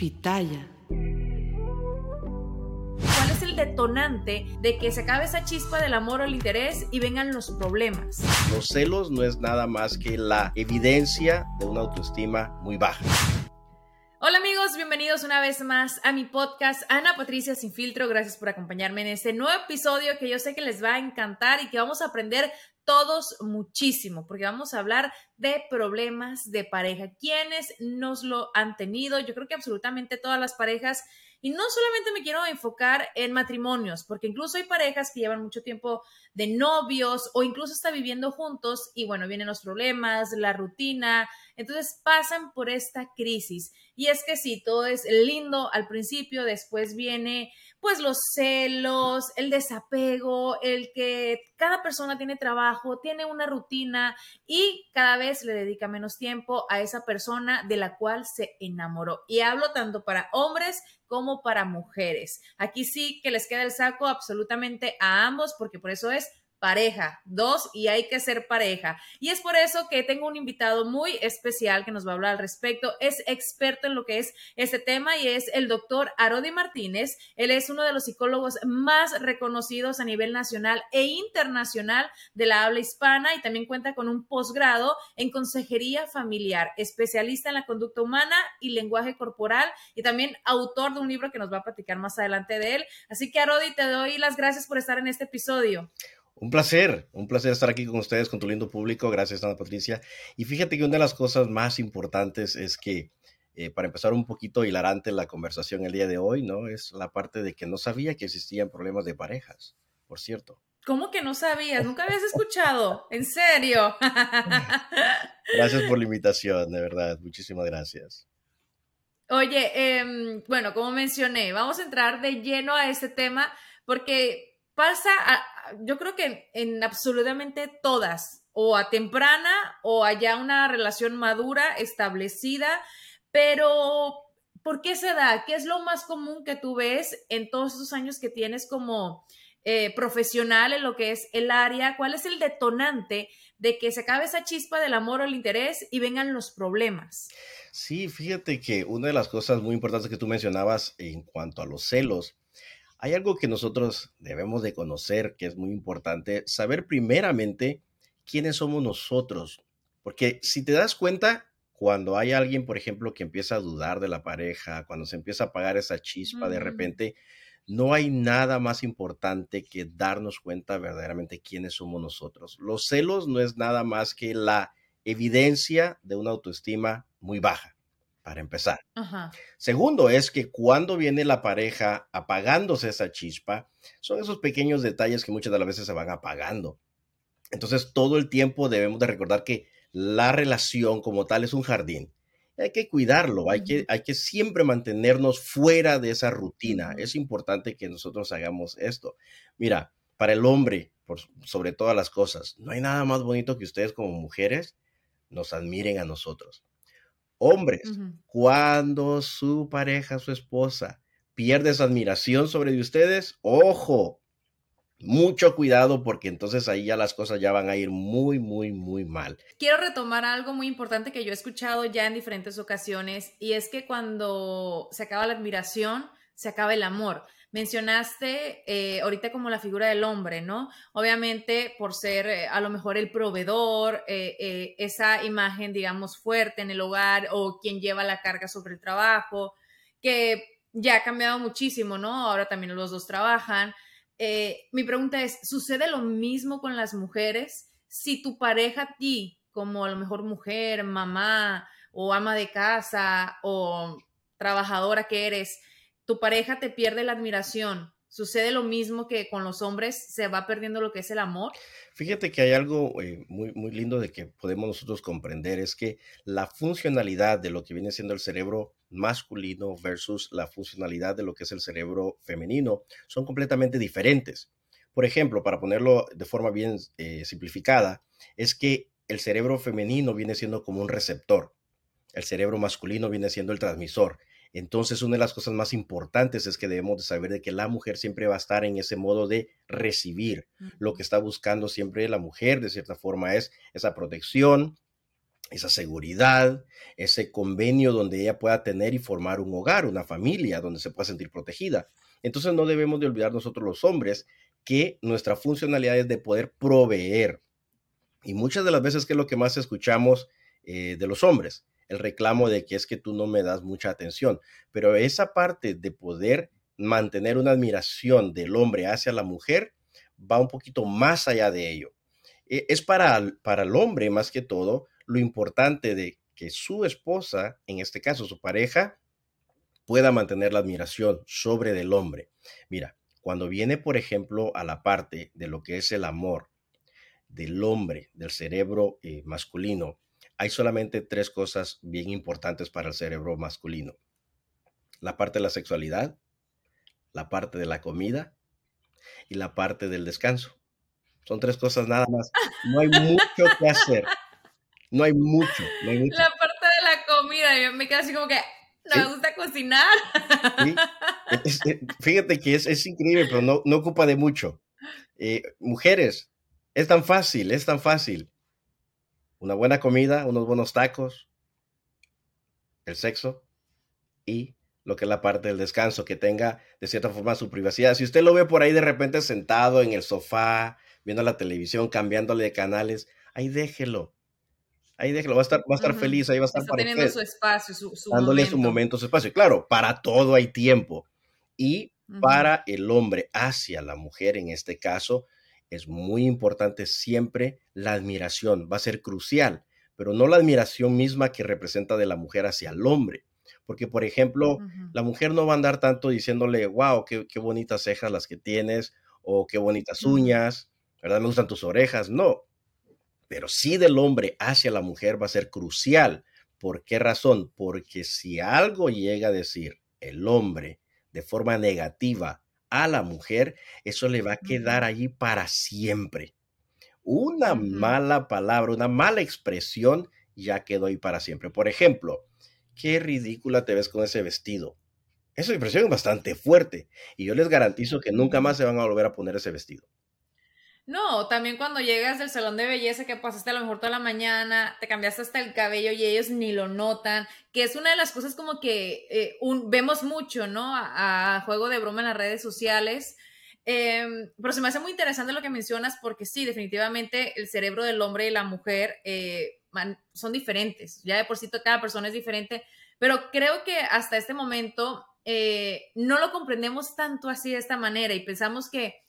Pitaya. ¿Cuál es el detonante de que se acabe esa chispa del amor o el interés y vengan los problemas? Los celos no es nada más que la evidencia de una autoestima muy baja. Hola amigos, bienvenidos una vez más a mi podcast Ana Patricia Sin Filtro. Gracias por acompañarme en este nuevo episodio que yo sé que les va a encantar y que vamos a aprender todos muchísimo, porque vamos a hablar de problemas de pareja. ¿Quiénes nos lo han tenido? Yo creo que absolutamente todas las parejas. Y no solamente me quiero enfocar en matrimonios, porque incluso hay parejas que llevan mucho tiempo de novios o incluso está viviendo juntos y bueno, vienen los problemas, la rutina, entonces pasan por esta crisis. Y es que sí, todo es lindo al principio, después viene pues los celos, el desapego, el que cada persona tiene trabajo, tiene una rutina y cada vez le dedica menos tiempo a esa persona de la cual se enamoró. Y hablo tanto para hombres como para mujeres. Aquí sí que les queda el saco absolutamente a ambos porque por eso es pareja, dos y hay que ser pareja. Y es por eso que tengo un invitado muy especial que nos va a hablar al respecto. Es experto en lo que es este tema y es el doctor Arodi Martínez. Él es uno de los psicólogos más reconocidos a nivel nacional e internacional de la habla hispana y también cuenta con un posgrado en consejería familiar, especialista en la conducta humana y lenguaje corporal y también autor de un libro que nos va a platicar más adelante de él. Así que Arodi, te doy las gracias por estar en este episodio. Un placer, un placer estar aquí con ustedes, con tu lindo público. Gracias, Ana Patricia. Y fíjate que una de las cosas más importantes es que, eh, para empezar un poquito hilarante la conversación el día de hoy, ¿no? Es la parte de que no sabía que existían problemas de parejas, por cierto. ¿Cómo que no sabías? Nunca habías escuchado. ¿En serio? gracias por la invitación, de verdad. Muchísimas gracias. Oye, eh, bueno, como mencioné, vamos a entrar de lleno a este tema porque pasa, yo creo que en, absolutamente todas, o a temprana o allá una relación madura, establecida, pero ¿por qué se da? ¿Qué es lo más común que tú ves en todos esos años que tienes como eh, profesional en lo que es el área? ¿Cuál es el detonante de que se acabe esa chispa del amor o el interés y vengan los problemas? Sí, fíjate que una de las cosas muy importantes que tú mencionabas en cuanto a los celos hay algo que nosotros debemos de conocer, que es muy importante, saber primeramente quiénes somos nosotros. Porque si te das cuenta, cuando hay alguien, por ejemplo, que empieza a dudar de la pareja, cuando se empieza a apagar esa chispa de repente, no hay nada más importante que darnos cuenta verdaderamente quiénes somos nosotros. Los celos no es nada más que la evidencia de una autoestima muy baja para empezar. Segundo es que cuando viene la pareja apagándose esa chispa, son esos pequeños detalles que muchas de las veces se van apagando. Entonces, todo el tiempo debemos de recordar que la relación como tal es un jardín. Hay que cuidarlo, hay que, hay que siempre mantenernos fuera de esa rutina. Es importante que nosotros hagamos esto. Mira, para el hombre, por, sobre todas las cosas, no hay nada más bonito que ustedes como mujeres nos admiren a nosotros. Hombres, cuando su pareja, su esposa, pierde esa admiración sobre ustedes, ojo, mucho cuidado porque entonces ahí ya las cosas ya van a ir muy, muy, muy mal. Quiero retomar algo muy importante que yo he escuchado ya en diferentes ocasiones y es que cuando se acaba la admiración, se acaba el amor. Mencionaste eh, ahorita como la figura del hombre, ¿no? Obviamente por ser eh, a lo mejor el proveedor, eh, esa imagen, digamos, fuerte en el hogar o quien lleva la carga sobre el trabajo, que ya ha cambiado muchísimo, ¿no? Ahora también los dos trabajan. mi pregunta es, ¿sucede lo mismo con las mujeres? Si tu pareja a ti, como a lo mejor mujer, mamá o ama de casa o trabajadora que eres, tu pareja te pierde la admiración. ¿Sucede lo mismo que con los hombres? ¿Se va perdiendo lo que es el amor? Fíjate que hay algo eh, muy, muy lindo de que podemos nosotros comprender, es que la funcionalidad de lo que viene siendo el cerebro masculino versus la funcionalidad de lo que es el cerebro femenino son completamente diferentes. Por ejemplo, para ponerlo de forma bien eh, simplificada, es que el cerebro femenino viene siendo como un receptor, el cerebro masculino viene siendo el transmisor. Entonces, una de las cosas más importantes es que debemos de saber de que la mujer siempre va a estar en ese modo de recibir. Lo que está buscando siempre la mujer, de cierta forma, es esa protección, esa seguridad, ese convenio donde ella pueda tener y formar un hogar, una familia, donde se pueda sentir protegida. Entonces, no debemos de olvidar nosotros los hombres que nuestra funcionalidad es de poder proveer. Y muchas de las veces que es lo que más escuchamos eh, de los hombres, el reclamo de que es que tú no me das mucha atención, pero esa parte de poder mantener una admiración del hombre hacia la mujer va un poquito más allá de ello. E, es para, para el hombre más que todo lo importante de que su esposa, en este caso su pareja, pueda mantener la admiración sobre del hombre. Mira, cuando viene, por ejemplo, a la parte de lo que es el amor del hombre, del cerebro eh, masculino, hay solamente tres cosas bien importantes para el cerebro masculino. La parte de la sexualidad, la parte de la comida y la parte del descanso. Son tres cosas nada más. No hay mucho que hacer. No hay mucho. La parte de la comida, yo me quedo así como que no me gusta cocinar. Eh, fíjate que es, increíble, pero no, no ocupa de mucho. Eh, mujeres, es tan fácil, es tan fácil una buena comida, unos buenos tacos, el sexo y lo que es la parte del descanso, que tenga de cierta forma su privacidad. Si usted lo ve por ahí de repente sentado en el sofá, viendo la televisión, cambiándole de canales, ahí déjelo. Ahí déjelo, va a estar, va a estar feliz, ahí va a estar Está teniendo su espacio, su, su dándole su momento, su espacio. Claro, para todo hay tiempo. Y para el hombre hacia la mujer, en este caso, es muy importante siempre la admiración, va a ser crucial, pero no la admiración misma que representa de la mujer hacia el hombre. Porque, por ejemplo, la mujer no va a andar tanto diciéndole, wow, qué, bonitas cejas las que tienes, o qué bonitas uñas, ¿verdad? Me gustan tus orejas. No, pero sí del hombre hacia la mujer va a ser crucial. ¿Por qué razón? Porque si algo llega a decir el hombre de forma negativa a la mujer, eso le va a quedar allí para siempre. Una mala palabra, una mala expresión ya quedó ahí para siempre. Por ejemplo, qué ridícula te ves con ese vestido. Esa expresión es bastante fuerte y yo les garantizo que nunca más se van a volver a poner ese vestido. No, también cuando llegas del salón de belleza que pasaste a lo mejor toda la mañana, te cambiaste hasta el cabello y ellos ni lo notan, que es una de las cosas como que eh, vemos mucho, ¿no? A, juego de broma en las redes sociales. Em, pero se me hace muy interesante lo que mencionas porque sí, definitivamente el cerebro del hombre y la mujer eh, son diferentes. Ya de por sí cada persona es diferente, pero creo que hasta este momento eh, no lo comprendemos tanto así de esta manera y pensamos que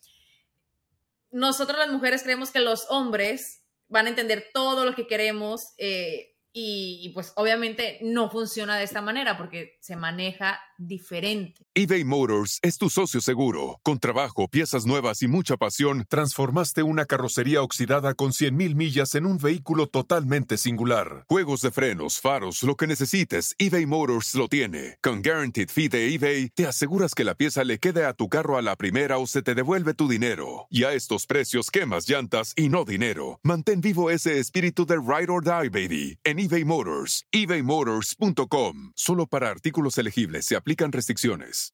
nosotros las mujeres creemos que los hombres van a entender todo lo que queremos eh, y, pues obviamente no funciona de esta manera porque se maneja diferente. eBay Motors es tu socio seguro. Con trabajo, piezas nuevas y mucha pasión, transformaste una carrocería oxidada con 100.000 millas en un vehículo totalmente singular. Juegos de frenos, faros, lo que necesites, eBay Motors lo tiene. Con Guaranteed Fee de eBay, te aseguras que la pieza le quede a tu carro a la primera o se te devuelve tu dinero. Y a estos precios, quemas llantas y no dinero. Mantén vivo ese espíritu de Ride or Die, baby, en eBay Motors. ebaymotors.com. Solo para artículos elegibles se aplican restricciones.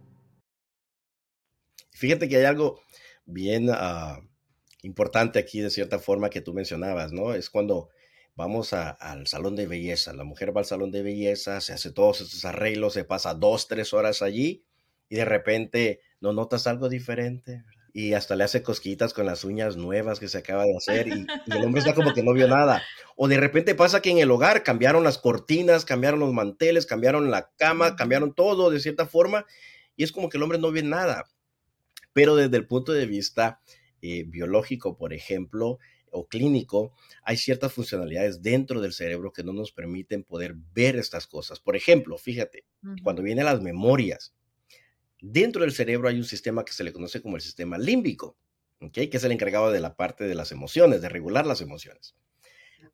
Fíjate que hay algo bien uh, importante aquí, de cierta forma, que tú mencionabas, ¿no? Es cuando vamos a, al salón de belleza. La mujer va al salón de belleza, se hace todos estos arreglos, se pasa dos, tres horas allí y de repente no notas algo diferente. Y hasta le hace cosquitas con las uñas nuevas que se acaba de hacer y, y el hombre está como que no vio nada. O de repente pasa que en el hogar cambiaron las cortinas, cambiaron los manteles, cambiaron la cama, cambiaron todo de cierta forma y es como que el hombre no ve nada. Pero desde el punto de vista eh, biológico, por ejemplo, o clínico, hay ciertas funcionalidades dentro del cerebro que no nos permiten poder ver estas cosas. Por ejemplo, fíjate, cuando vienen las memorias, dentro del cerebro hay un sistema que se le conoce como el sistema límbico, que es el encargado de la parte de las emociones, de regular las emociones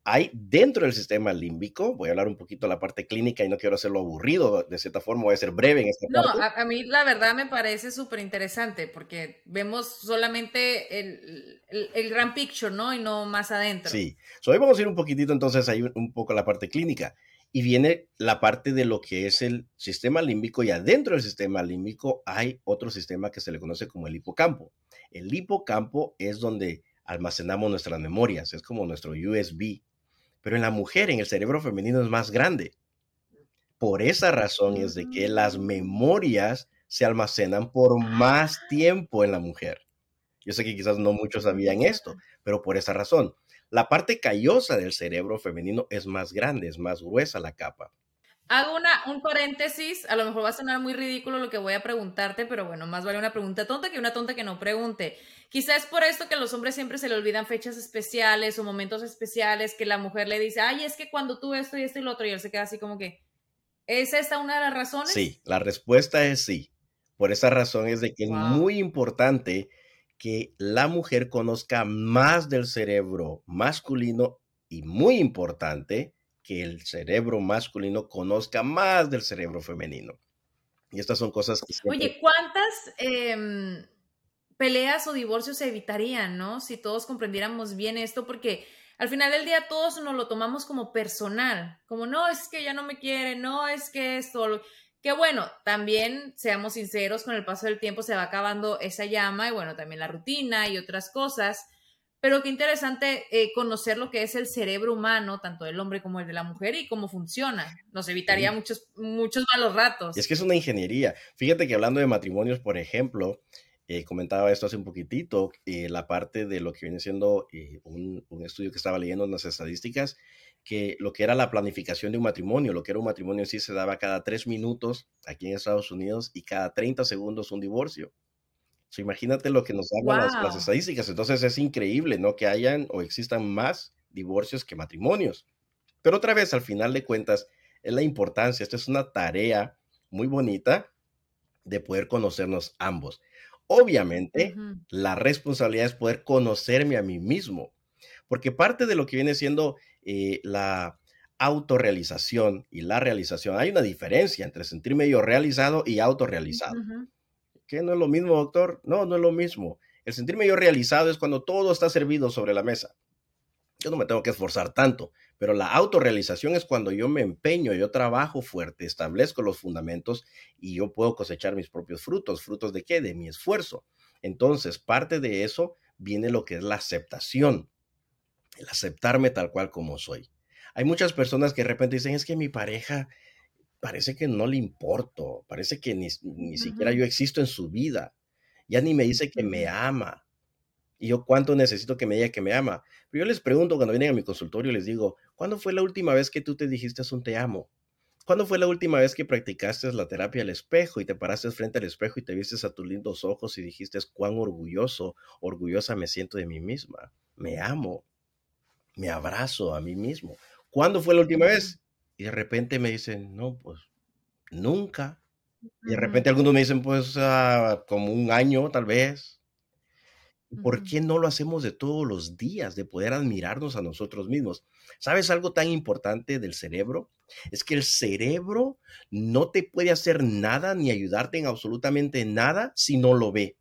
hay dentro del sistema límbico, voy a hablar un poquito de la parte clínica y no quiero hacerlo aburrido, de cierta forma voy a ser breve en esta parte. No, a, mí la verdad me parece súper interesante porque vemos solamente el, el, gran picture, ¿no? Y no más adentro. Sí, hoy vamos a ir un poquitito entonces ahí un poco a la parte clínica y viene la parte de lo que es el sistema límbico y adentro del sistema límbico hay otro sistema que se le conoce como el hipocampo. El hipocampo es donde almacenamos nuestras memorias, es como nuestro USB, pero en la mujer, en el cerebro femenino es más grande. Por esa razón es de que las mm. memorias se almacenan por más tiempo en la mujer. Yo sé que quizás no muchos sabían esto, pero por esa razón. La parte callosa del cerebro femenino es más grande, es más gruesa la capa. Hago una, un paréntesis, a lo mejor va a sonar muy ridículo lo que voy a preguntarte, pero bueno, más vale una pregunta tonta que una tonta que no pregunte. Quizás es por esto que a los hombres siempre se le olvidan fechas especiales o momentos especiales que la mujer le dice, ay, es que cuando tú esto y esto y lo otro, y él se queda así como que, ¿es esta una de las razones? Sí, la respuesta es sí. Por esa razón es de que es muy importante que la mujer conozca más del cerebro masculino y muy importante que el cerebro masculino conozca más del cerebro femenino. Y estas son cosas que... Oye, ¿cuántas em, peleas o divorcios se evitarían, no? Si todos comprendiéramos bien esto, porque al final del día todos nos lo tomamos como personal, como no, es que ya no me quiere, no, es que esto... Que bueno, también seamos sinceros, con el paso del tiempo se va acabando esa llama y bueno, también la rutina y otras cosas pero qué interesante eh, conocer lo que es el cerebro humano, tanto del hombre como el de la mujer, y cómo funciona. Nos evitaría muchos, muchos malos ratos. es que es una ingeniería. Fíjate que hablando de matrimonios, por ejemplo, eh, comentaba esto hace un poquitito, eh, la parte de lo que viene siendo un, un, estudio que estaba leyendo en las estadísticas, que lo que era la planificación de un matrimonio, lo que era un matrimonio en sí se daba cada tres minutos aquí en Estados Unidos y cada 30 segundos un divorcio imagínate lo que nos hablan las, estadísticas. Entonces es increíble, ¿no? Que hayan o existan más divorcios que matrimonios. Pero otra vez, al final de cuentas, es la importancia. Esta es una tarea muy bonita de poder conocernos ambos. Obviamente, la responsabilidad es poder conocerme a mí mismo, porque parte de lo que viene siendo eh, la autorrealización y la realización, hay una diferencia entre sentirme yo realizado y autorrealizado. ¿Qué no es lo mismo, doctor? No, no es lo mismo. El sentirme yo realizado es cuando todo está servido sobre la mesa. Yo no me tengo que esforzar tanto, pero la autorrealización es cuando yo me empeño, yo trabajo fuerte, establezco los fundamentos y yo puedo cosechar mis propios frutos. ¿Frutos de qué? De mi esfuerzo. Entonces, parte de eso viene lo que es la aceptación, el aceptarme tal cual como soy. Hay muchas personas que de repente dicen, es que mi pareja parece que no le importo, parece que ni, siquiera yo existo en su vida. Ya ni me dice que me ama. Y yo cuánto necesito que me diga que me ama. Pero yo les pregunto cuando vienen a mi consultorio, les digo, ¿cuándo fue la última vez que tú te dijiste un te amo? ¿Cuándo fue la última vez que practicaste la terapia al espejo y te paraste frente al espejo y te vistes a tus lindos ojos y dijiste cuán orgulloso, orgullosa me siento de mí misma? Me amo, me abrazo a mí mismo. ¿Cuándo fue la última vez? Y de repente me dicen, no, pues nunca. Y de repente algunos me dicen, pues, uh, como un año, tal vez. ¿Por qué no lo hacemos de todos los días, de poder admirarnos a nosotros mismos? ¿Sabes algo tan importante del cerebro? Es que el cerebro no te puede hacer nada ni ayudarte en absolutamente nada si no lo ve.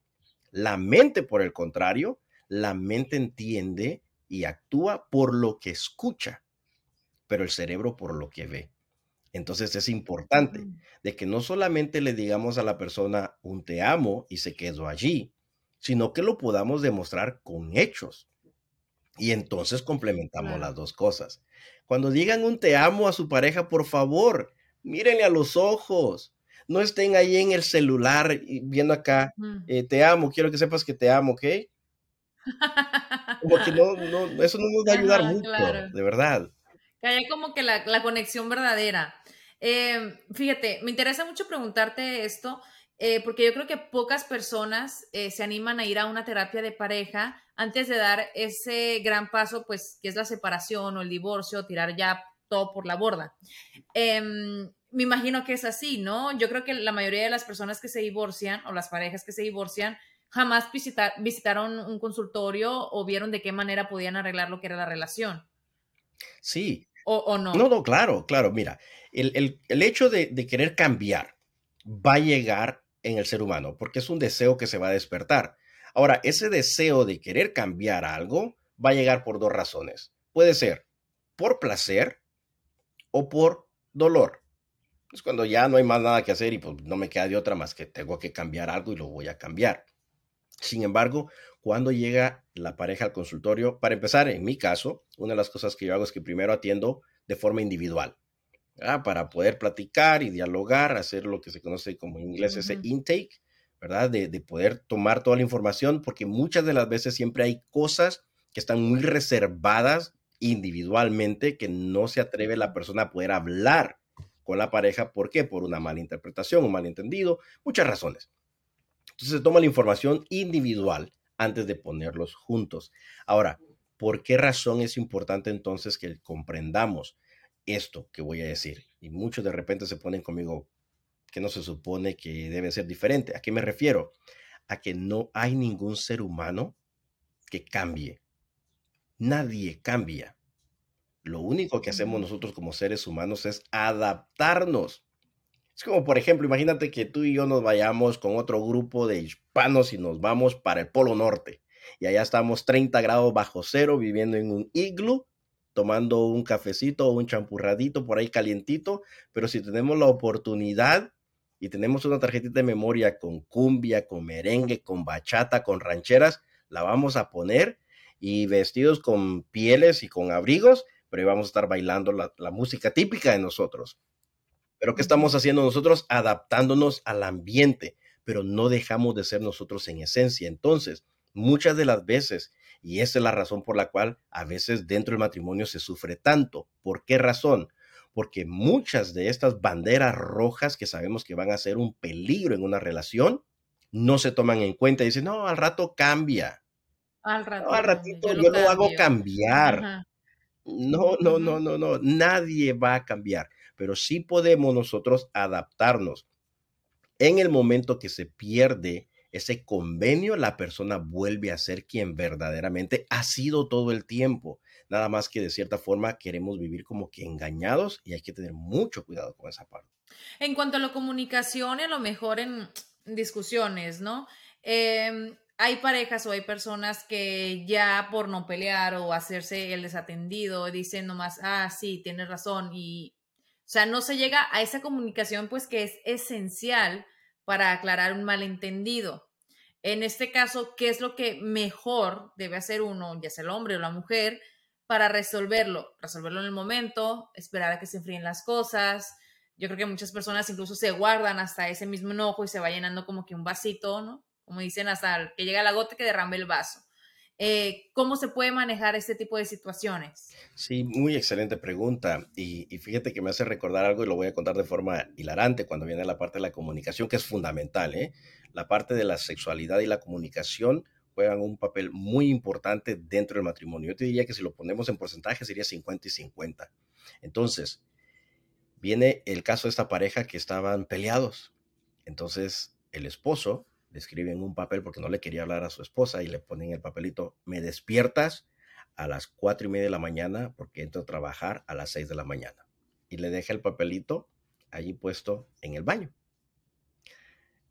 La mente, por el contrario, la mente entiende y actúa por lo que escucha, pero el cerebro por lo que ve. Entonces es importante de que no solamente le digamos a la persona un te amo y se quedó allí, sino que lo podamos demostrar con hechos. Y entonces complementamos las dos cosas. Cuando digan un te amo a su pareja, por favor, mírenle a los ojos. No estén ahí en el celular viendo acá, eh, te amo, quiero que sepas que te amo, ¿ok? Como que no, eso no nos va a ayudar mucho, de verdad. Que haya como que la, conexión verdadera. Em, fíjate, me interesa mucho preguntarte esto, eh, porque yo creo que pocas personas eh, se animan a ir a una terapia de pareja antes de dar ese gran paso, pues, que es la separación o el divorcio, tirar ya todo por la borda. Em, me imagino que es así, ¿no? Yo creo que la mayoría de las personas que se divorcian o las parejas que se divorcian jamás visitaron un consultorio o vieron de qué manera podían arreglar lo que era la relación. Sí. ¿O, no? No, no, claro, claro. Mira, el, hecho de, de, querer cambiar va a llegar en el ser humano, porque es un deseo que se va a despertar. Ahora, ese deseo de querer cambiar algo va a llegar por dos razones. Puede ser por placer o por dolor. Es cuando ya no hay más nada que hacer y pues no me queda de otra más que tengo que cambiar algo y lo voy a cambiar. Sin embargo, cuando llega la pareja al consultorio, para empezar, en mi caso, una de las cosas que yo hago es que primero atiendo de forma individual para poder platicar y dialogar, hacer lo que se conoce como en inglés ese intake, ¿verdad? De, de, poder tomar toda la información, porque muchas de las veces siempre hay cosas que están muy reservadas individualmente que no se atreve la persona a poder hablar con la pareja. ¿Por qué? Por una mala interpretación, un malentendido, muchas razones. Entonces se toma la información individual antes de ponerlos juntos. Ahora, ¿por qué razón es importante entonces que comprendamos esto que voy a decir. Y muchos de repente se ponen conmigo que no se supone que debe ser diferente. ¿A qué me refiero? A que no hay ningún ser humano que cambie. Nadie cambia. Lo único que hacemos nosotros como seres humanos es adaptarnos. Es como, por ejemplo, imagínate que tú y yo nos vayamos con otro grupo de hispanos y nos vamos para el Polo Norte. Y allá estamos 30 grados bajo cero viviendo en un iglú tomando un cafecito o un champurradito por ahí calientito, pero si tenemos la oportunidad y tenemos una tarjetita de memoria con cumbia, con merengue, con bachata, con rancheras, la vamos a poner y vestidos con pieles y con abrigos, pero vamos a estar bailando la, la música típica de nosotros. Pero ¿qué estamos haciendo nosotros? Adaptándonos al ambiente, pero no dejamos de ser nosotros en esencia. Entonces, muchas de las veces y esa es la razón por la cual a veces dentro del matrimonio se sufre tanto. ¿Por qué razón? Porque muchas de estas banderas rojas que sabemos que van a ser un peligro en una relación, no se toman en cuenta y dicen, no, al rato cambia. Al, rato, al ratito yo, lo, hago cambiar. No, no, no, no, no, nadie va a cambiar, pero sí podemos nosotros adaptarnos. En el momento que se pierde ese convenio, la persona vuelve a ser quien verdaderamente ha sido todo el tiempo. Nada más que de cierta forma queremos vivir como que engañados y hay que tener mucho cuidado con esa parte. En cuanto a la comunicación a lo mejor en discusiones, ¿no? Em, hay parejas o hay personas que ya por no pelear o hacerse el desatendido dicen nomás, ah, sí, tienes razón y, o sea, no se llega a esa comunicación pues que es esencial para aclarar un malentendido. En este caso, ¿qué es lo que mejor debe hacer uno, ya sea el hombre o la mujer, para resolverlo? Resolverlo en el momento, esperar a que se enfríen las cosas. Yo creo que muchas personas incluso se guardan hasta ese mismo enojo y se va llenando como que un vasito, ¿no? Como dicen, hasta que llega la gota que derrame el vaso. Eh, ¿Cómo se puede manejar este tipo de situaciones? Sí, muy excelente pregunta. Y, y, fíjate que me hace recordar algo y lo voy a contar de forma hilarante cuando viene la parte de la comunicación, que es fundamental. ¿eh? la parte de la sexualidad y la comunicación juegan un papel muy importante dentro del matrimonio. Yo te diría que si lo ponemos en porcentaje sería 50 y 50. Entonces, viene el caso de esta pareja que estaban peleados Entonces el esposo le escribe en un papel porque no le quería hablar a su esposa y le ponen el papelito, me despiertas a las cuatro y media de la mañana porque entro a trabajar a las seis de la mañana. Y le deja el papelito allí puesto en el baño.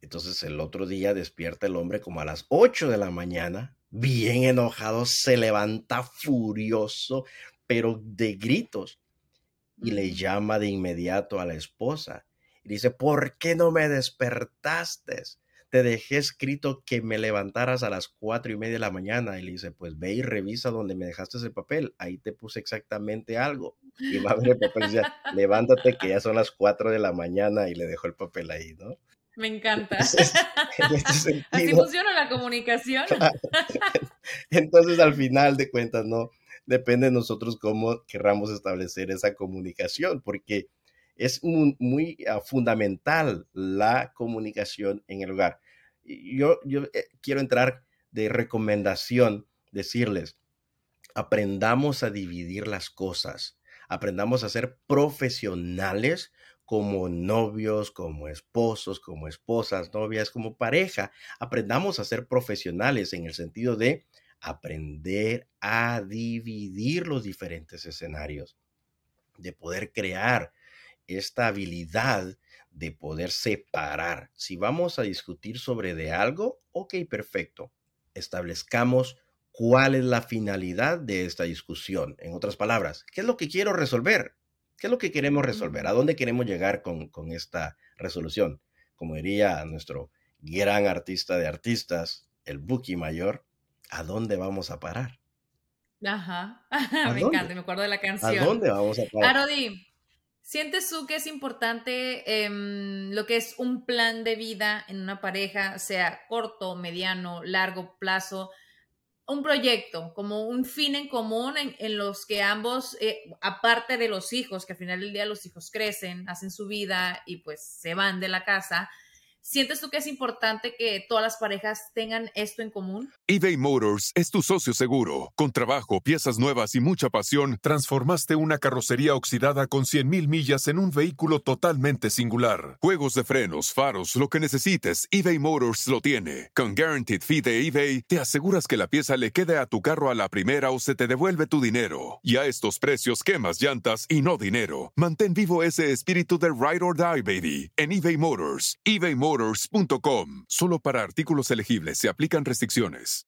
Entonces el otro día despierta el hombre como a las ocho de la mañana, bien enojado, se levanta furioso, pero de gritos, y le llama de inmediato a la esposa. Y dice, ¿por qué no me despertaste? Te dejé escrito que me levantaras a las cuatro y media de la mañana. Y le dice, pues ve y revisa donde me dejaste ese papel. Ahí te puse exactamente algo. Y va a ver el papel y dice, levántate que ya son las cuatro de la mañana y le dejó el papel ahí, ¿no? Me encanta. Este Así funciona la comunicación. Entonces, al final de cuentas, ¿no? Depende de nosotros cómo querramos establecer esa comunicación, porque es muy, ah, fundamental la comunicación en el hogar. Yo, yo eh, quiero entrar de recomendación, decirles, aprendamos a dividir las cosas, aprendamos a ser profesionales como novios, como esposos, como esposas, novias, como pareja. Aprendamos a ser profesionales en el sentido de aprender a dividir los diferentes escenarios, de poder crear esta habilidad de poder separar. Si vamos a discutir sobre de algo, ok, perfecto. Establezcamos cuál es la finalidad de esta discusión. En otras palabras, ¿qué es lo que quiero resolver? ¿Qué es lo que queremos resolver? ¿A dónde queremos llegar con, esta resolución? Como diría nuestro gran artista de artistas, el Buki Mayor, ¿a dónde vamos a parar? Ajá, me encanta, me acuerdo de la canción. ¿A dónde vamos a parar? Arodi, ¿sientes tú que es importante em, lo que es un plan de vida en una pareja, sea corto, mediano, largo plazo? un proyecto, como un fin en común en, los que ambos, eh, aparte de los hijos, que al final del día los hijos crecen, hacen su vida y pues se van de la casa, ¿Sientes tú que es importante que todas las parejas tengan esto en común? eBay Motors es tu socio seguro. Con trabajo, piezas nuevas y mucha pasión, transformaste una carrocería oxidada con 100.000 millas en un vehículo totalmente singular. Juegos de frenos, faros, lo que necesites, eBay Motors lo tiene. Con Guaranteed Fee de eBay, te aseguras que la pieza le quede a tu carro a la primera o se te devuelve tu dinero. Y a estos precios, quemas llantas y no dinero. Mantén vivo ese espíritu de Ride or Die, baby, en eBay Motors. eBay Motors Solo para artículos elegibles se aplican restricciones.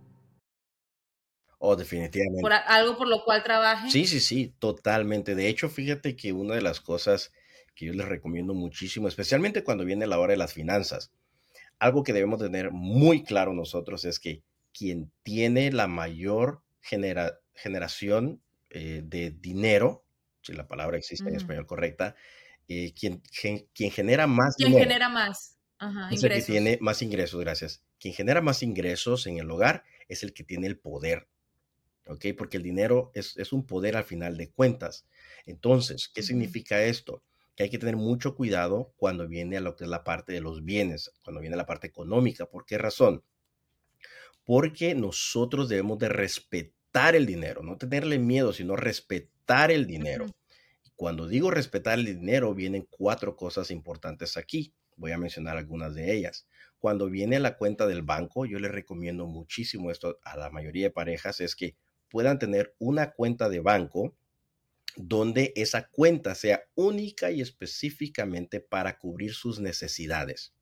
Oh, definitivamente. ¿Por algo por lo cual trabaje? Sí, sí, sí, totalmente. De hecho, fíjate que una de las cosas que yo les recomiendo muchísimo, especialmente cuando viene la hora de las finanzas, algo que debemos tener muy claro nosotros es que quien tiene la mayor generación eh, de dinero, si la palabra existe en español correcta, eh, quien, quien genera más quien genera más Ajá, es el que tiene más ingresos, gracias. Quien genera más ingresos en el hogar es el que tiene el poder ¿ok? Porque el dinero es, un poder al final de cuentas. Entonces, ¿qué significa esto? Que hay que tener mucho cuidado cuando viene a lo que es la parte de los bienes, cuando viene la parte económica. ¿Por qué razón? Porque nosotros debemos de respetar el dinero, no tenerle miedo, sino respetar el dinero. Cuando digo respetar el dinero, vienen cuatro cosas importantes aquí. Voy a mencionar algunas de ellas. Cuando viene la cuenta del banco, yo le recomiendo muchísimo esto a la mayoría de parejas, es que puedan tener una cuenta de banco donde esa cuenta sea única y específicamente para cubrir sus necesidades.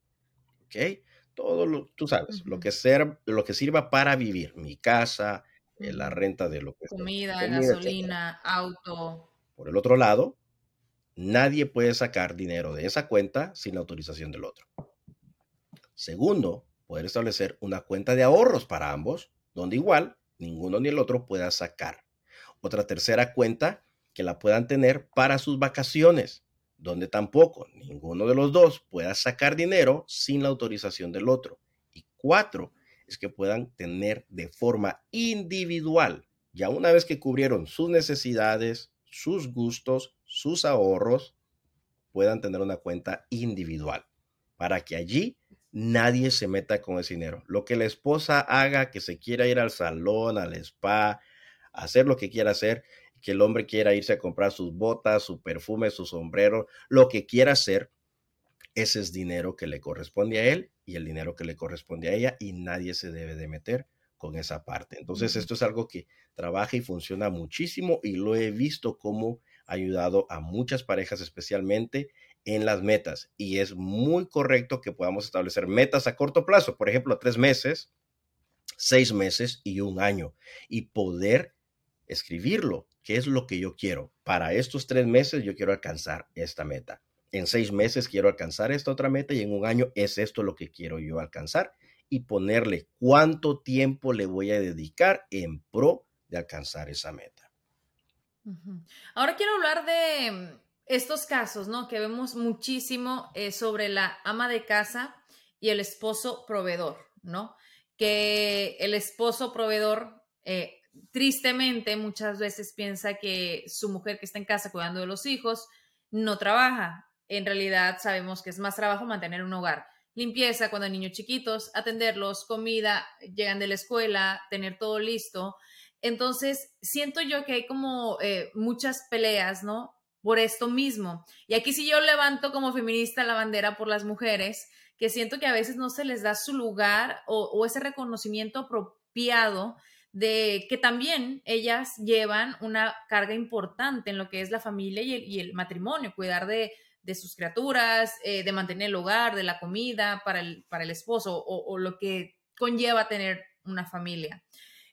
¿Ok? Todo lo, tú sabes, lo, que ser, lo que sirva para vivir, mi casa, eh, la renta de lo que Comida, gasolina, auto. Por el otro lado, nadie puede sacar dinero de esa cuenta sin la autorización del otro. Segundo, poder establecer una cuenta de ahorros para ambos, donde igual ninguno ni el otro pueda sacar. Otra tercera cuenta que la puedan tener para sus vacaciones, donde tampoco ninguno de los dos pueda sacar dinero sin la autorización del otro. Y cuatro, es que puedan tener de forma individual, ya una vez que cubrieron sus necesidades, sus gustos, sus ahorros, puedan tener una cuenta individual para que allí nadie se meta con ese dinero. Lo que la esposa haga, que se quiera ir al salón, al spa, hacer lo que quiera hacer, que el hombre quiera irse a comprar sus botas, su perfume, su sombrero, lo que quiera hacer, ese es dinero que le corresponde a él y el dinero que le corresponde a ella y nadie se debe de meter con esa parte. Entonces, esto es algo que trabaja y funciona muchísimo y lo he visto como ha ayudado a muchas parejas, especialmente en las metas. Y es muy correcto que podamos establecer metas a corto plazo, por ejemplo, tres meses, seis meses y un año, y poder escribirlo. ¿Qué es lo que yo quiero? Para estos tres meses yo quiero alcanzar esta meta. En seis meses quiero alcanzar esta otra meta y en un año es esto lo que quiero yo alcanzar y ponerle cuánto tiempo le voy a dedicar en pro de alcanzar esa meta. Ahora quiero hablar de mm, estos casos, ¿no? Que vemos muchísimo eh, sobre la ama de casa y el esposo proveedor, ¿no? Que el esposo proveedor, eh, tristemente, muchas veces piensa que su mujer que está en casa cuidando de los hijos no trabaja. En realidad sabemos que es más trabajo mantener un hogar limpieza cuando hay niños chiquitos, atenderlos, comida, llegan de la escuela, tener todo listo. Entonces, siento yo que hay como eh, muchas peleas, ¿no? Por esto mismo. Y aquí sí yo levanto como feminista la bandera por las mujeres, que siento que a veces no se les da su lugar o, ese reconocimiento apropiado de que también ellas llevan una carga importante en lo que es la familia y el matrimonio, cuidar de, sus criaturas, eh, de mantener el hogar, de la comida para el esposo o, lo que conlleva tener una familia.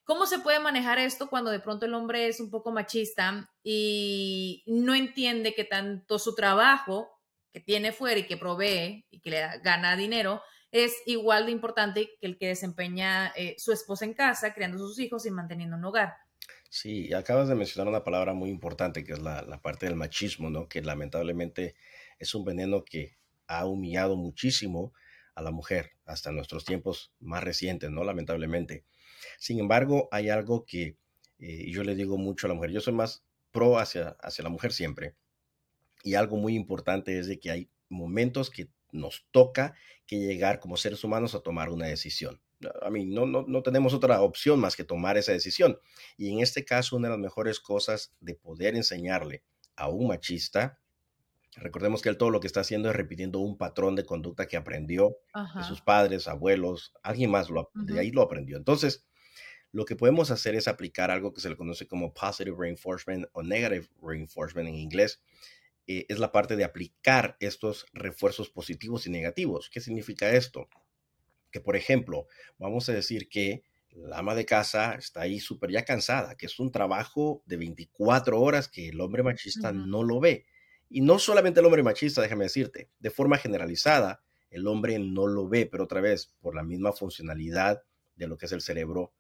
¿Cómo se puede manejar esto cuando de pronto el hombre es un poco machista y no entiende que tanto su trabajo que tiene fuera y que provee y que le gana dinero es igual de importante que el que desempeña eh, su esposa en casa, criando sus hijos y manteniendo un hogar? Sí, acabas de mencionar una palabra muy importante que es la, la parte del machismo, ¿no? Que lamentablemente es un veneno que ha humillado muchísimo a la mujer hasta nuestros tiempos más recientes, ¿no? Lamentablemente. Sin embargo, hay algo que eh, yo le digo mucho a la mujer. Yo soy más pro hacia, hacia la mujer siempre. Y algo muy importante es de que hay momentos que nos toca que llegar como seres humanos a tomar una decisión. A mí no, no, no tenemos otra opción más que tomar esa decisión. Y en este caso, una de las mejores cosas de poder enseñarle a un machista Recordemos que él todo lo que está haciendo es repitiendo un patrón de conducta que aprendió de sus padres, abuelos, alguien más lo, de ahí lo aprendió. Entonces, lo que podemos hacer es aplicar algo que se le conoce como positive reinforcement o negative reinforcement en inglés. Eh, es la parte de aplicar estos refuerzos positivos y negativos. ¿Qué significa esto? Que, por ejemplo, vamos a decir que la ama de casa está ahí súper ya cansada, que es un trabajo de 24 horas que el hombre machista no lo ve y no solamente el hombre machista, déjame decirte, de forma generalizada, el hombre no lo ve, pero otra vez, por la misma funcionalidad de lo que es el cerebro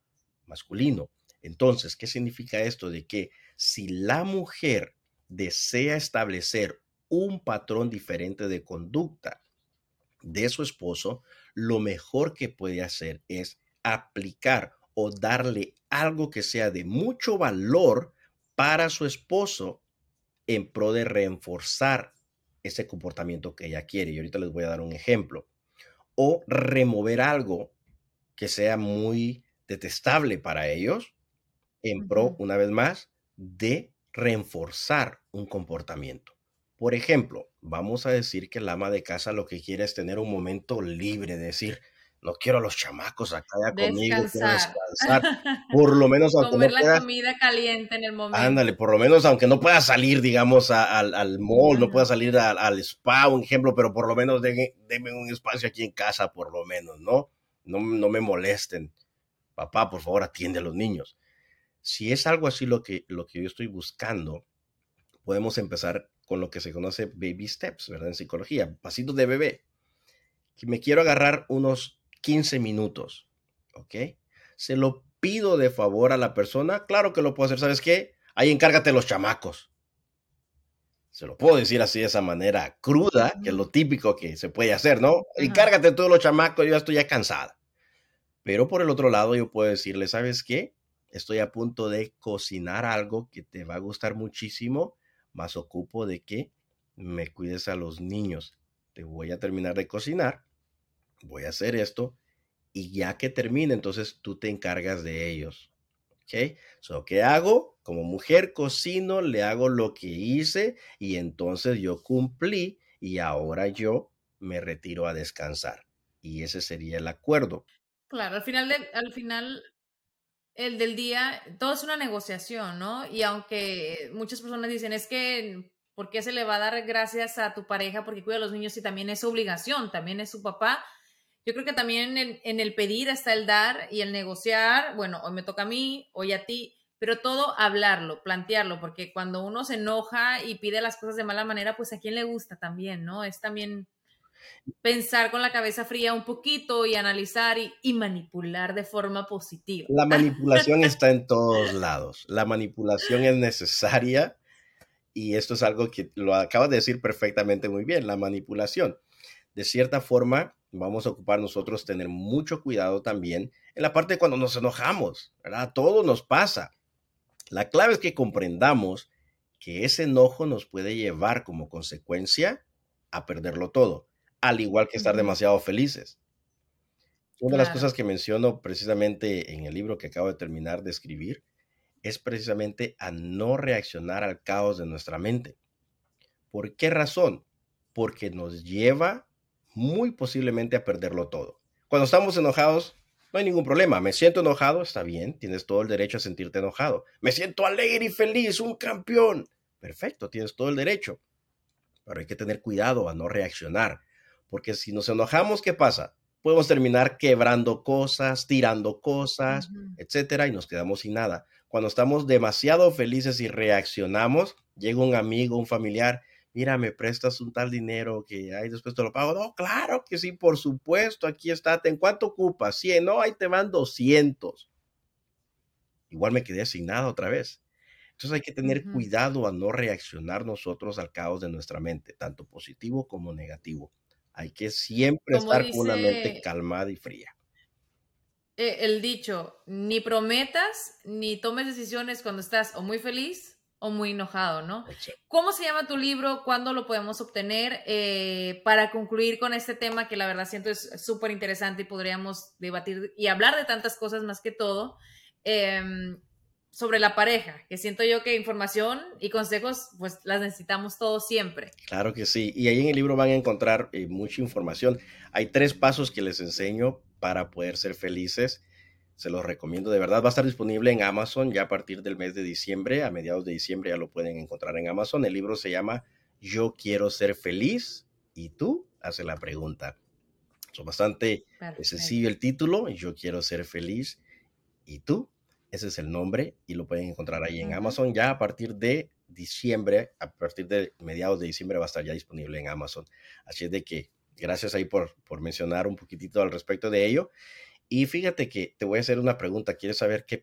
masculino. Entonces, ¿qué significa esto? De que si la mujer desea establecer un patrón diferente de conducta de su esposo, lo mejor que puede hacer es aplicar o darle algo que sea de mucho valor para su esposo en pro de reforzar ese comportamiento que ella quiere. Y ahorita les voy a dar un ejemplo. O remover algo que sea muy detestable para ellos en pro, una vez más, de reforzar un comportamiento. Por ejemplo, vamos a decir que el ama de casa lo que quiere es tener un momento libre, de decir, no quiero a los chamacos acá ya conmigo, quiero descansar. Por lo menos aunque Comer no la comida caliente en el momento. Ándale, por lo menos aunque no pueda salir, digamos, al, al mall, no pueda salir al, spa, un ejemplo, pero por lo menos denme un espacio aquí en casa, por lo menos, ¿no? ¿no? No me molesten. Papá, por favor, atiende a los niños. Si es algo así lo que, lo que yo estoy buscando, podemos empezar con lo que se conoce baby steps, ¿verdad? En psicología, pasitos de bebé. Que me quiero agarrar unos 15 minutos, ¿ok? Se lo pido de favor a la persona, claro que lo puedo hacer, ¿sabes qué? Ahí encárgate los chamacos. Se lo puedo decir así de esa manera cruda, que es lo típico que se puede hacer, ¿no? Encárgate todos los chamacos, yo ya estoy ya cansada. Pero por el otro lado, yo puedo decirle, ¿sabes qué? Estoy a punto de cocinar algo que te va a gustar muchísimo, más ocupo de que me cuides a los niños. Te voy a terminar de cocinar, voy a hacer esto, y ya que termine, entonces tú te encargas de ellos. ¿Ok? So, ¿Qué hago? Como mujer cocino, le hago lo que hice y entonces yo cumplí y ahora yo me retiro a descansar. Y ese sería el acuerdo. Claro, al final, al final el del día, todo es una negociación, ¿no? Y aunque muchas personas dicen, es que, ¿por qué se le va a dar gracias a tu pareja porque cuida a los niños y también es obligación, también es su papá? Yo creo que también en, el pedir está el dar y el negociar, bueno, hoy me toca a mí, hoy a ti, pero todo hablarlo, plantearlo, porque cuando uno se enoja y pide las cosas de mala manera, pues a quién le gusta también, ¿no? Es también pensar con la cabeza fría un poquito y analizar y, y, manipular de forma positiva. La manipulación está en todos lados. La manipulación es necesaria y esto es algo que lo acabas de decir perfectamente muy bien, la manipulación. De cierta forma, vamos a ocupar nosotros tener mucho cuidado también en la parte de cuando nos enojamos, ¿verdad? Todo nos pasa. La clave es que comprendamos que ese enojo nos puede llevar como consecuencia a perderlo todo, al igual que estar demasiado felices. Una de las cosas que menciono precisamente en el libro que acabo de terminar de escribir es precisamente a no reaccionar al caos de nuestra mente. ¿Por qué razón? Porque nos lleva muy posiblemente a perderlo todo. Cuando estamos enojados, no hay ningún problema. Me siento enojado, está bien, tienes todo el derecho a sentirte enojado. Me siento alegre y feliz, un campeón. Perfecto, tienes todo el derecho. Pero hay que tener cuidado a no reaccionar, porque si nos enojamos, ¿qué pasa? Podemos terminar quebrando cosas, tirando cosas, etcétera, y nos quedamos sin nada. Cuando estamos demasiado felices y reaccionamos, llega un amigo, un familiar mira, me prestas un tal dinero que ahí después te lo pago. No, claro que sí, por supuesto, aquí está. ¿En cuánto ocupas? 100, no, ahí te van 200. Igual me quedé asignado otra vez. Entonces hay que tener cuidado a no reaccionar nosotros al caos de nuestra mente, tanto positivo como negativo. Hay que siempre estar con una mente calmada y fría. Eh, el dicho, ni prometas ni tomes decisiones cuando estás o muy feliz o muy enojado, ¿no? ¿Cómo se llama tu libro? ¿Cuándo lo podemos obtener? Eh, para concluir con este tema que la verdad siento es súper interesante y podríamos debatir y hablar de tantas cosas más que todo em, sobre la pareja, que siento yo que información y consejos pues las necesitamos todos siempre. Claro que sí, y ahí en el libro van a encontrar eh, mucha información. Hay tres pasos que les enseño para poder ser felices se los recomiendo de verdad. Va a estar disponible en Amazon ya a partir del mes de diciembre, a mediados de diciembre ya lo pueden encontrar en Amazon. El libro se llama Yo quiero ser feliz y tú hace la pregunta. Es bastante sencillo el título, Yo quiero ser feliz y tú. Ese es el nombre y lo pueden encontrar ahí en Amazon ya a partir de diciembre, a partir de mediados de diciembre va a estar ya disponible en Amazon. Así es de que gracias ahí por, por mencionar un poquitito al respecto de ello. Y fíjate que te voy a hacer una pregunta. ¿Quieres saber qué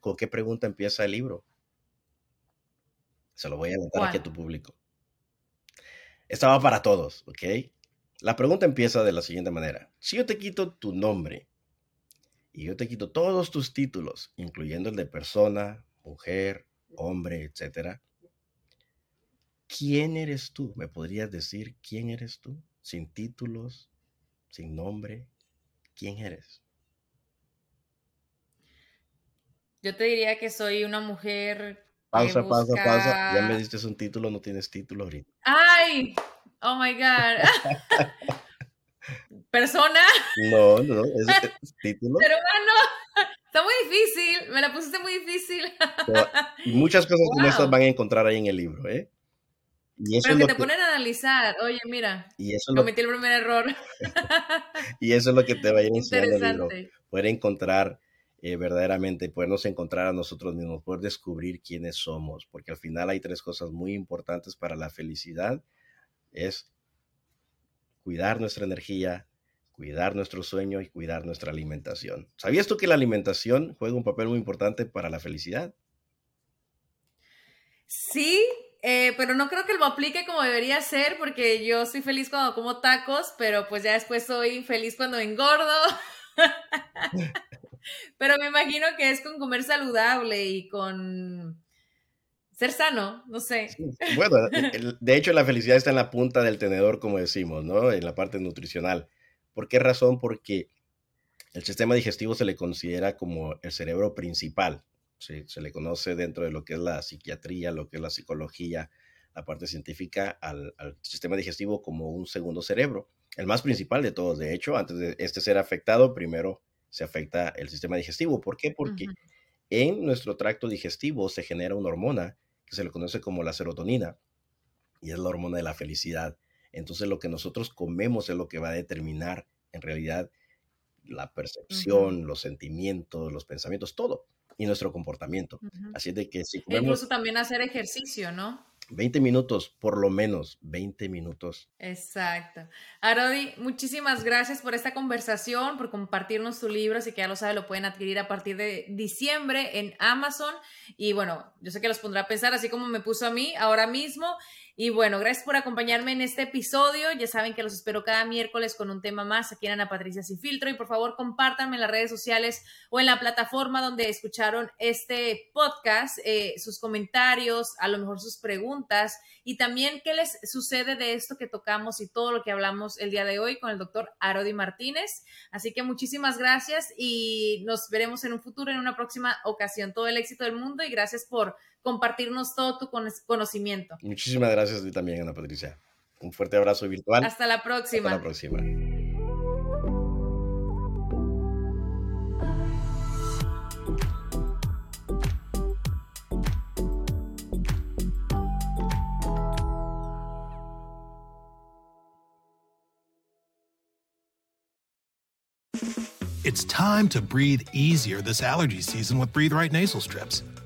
con qué pregunta empieza el libro? Se lo voy a anotar aquí a tu público. Estaba para todos, ¿ok? La pregunta empieza de la siguiente manera. Si yo te quito tu nombre y yo te quito todos tus títulos, incluyendo el de persona, mujer, hombre, etcétera, ¿quién eres tú? ¿Me podrías decir quién eres tú? Sin títulos, sin nombre, ¿quién eres? Yo te diría que soy una mujer. Pausa, pausa, pausa. Ya me diste un título, no tienes título ahorita. ¡Ay! Oh my God. ¿Persona? No, no, es, título. Pero bueno, está muy difícil. Me la pusiste muy difícil. muchas cosas como estas van a encontrar ahí en el libro, ¿eh? Y eso Pero que te ponen a analizar, oye, mira, y eso cometí el primer error. y eso es lo que te va a ir enseñando el libro. Poder encontrar eh, verdaderamente podernos encontrar a nosotros mismos, poder descubrir quiénes somos, porque al final hay tres cosas muy importantes para la felicidad. Es cuidar nuestra energía, cuidar nuestro sueño y cuidar nuestra alimentación. ¿Sabías tú que la alimentación juega un papel muy importante para la felicidad? Sí, eh, pero no creo que lo aplique como debería ser, porque yo soy feliz cuando como tacos, pero pues ya después soy feliz cuando engordo. pero me imagino que es con comer saludable y con ser sano, no sé. Bueno, de hecho la felicidad está en la punta del tenedor, como decimos, ¿no? En la parte nutricional. ¿Por qué razón? Porque el sistema digestivo se le considera como el cerebro principal se le conoce dentro de lo que es la psiquiatría, lo que es la psicología, la parte científica, al, sistema digestivo como un segundo cerebro, el más principal de todos. De hecho, antes de este ser afectado, primero se afecta el sistema digestivo. ¿Por qué? Porque en nuestro tracto digestivo se genera una hormona que se le conoce como la serotonina y es la hormona de la felicidad. Entonces lo que nosotros comemos es lo que va a determinar en realidad la percepción, los sentimientos, los pensamientos, todo y nuestro comportamiento. Así de que si e Incluso también hacer ejercicio, ¿no? 20 minutos, por lo menos, 20 minutos. Exacto. Arodi, muchísimas gracias por esta conversación, por compartirnos tu libro, así que ya lo sabe, lo pueden adquirir a partir de diciembre en Amazon. Y bueno, yo sé que los pondrá a pensar, así como me puso a mí ahora mismo. Y bueno, gracias por acompañarme en este episodio. Ya saben que los espero cada miércoles con un tema más aquí en Ana Patricia Sin Filtro. Y por favor, compártanme en las redes sociales o en la plataforma donde escucharon este podcast, eh, sus comentarios, a lo mejor sus preguntas y también qué les sucede de esto que tocamos y todo lo que hablamos el día de hoy con el doctor Arodi Martínez. Así que muchísimas gracias y nos veremos en un futuro, en una próxima ocasión. Todo el éxito del mundo y gracias por compartirnos todo tu conocimiento. Muchísimas gracias a ti también, Ana Patricia. Un fuerte abrazo virtual. Hasta la próxima. Hasta la próxima. It's time to breathe easier this allergy season with Breathe Right nasal strips.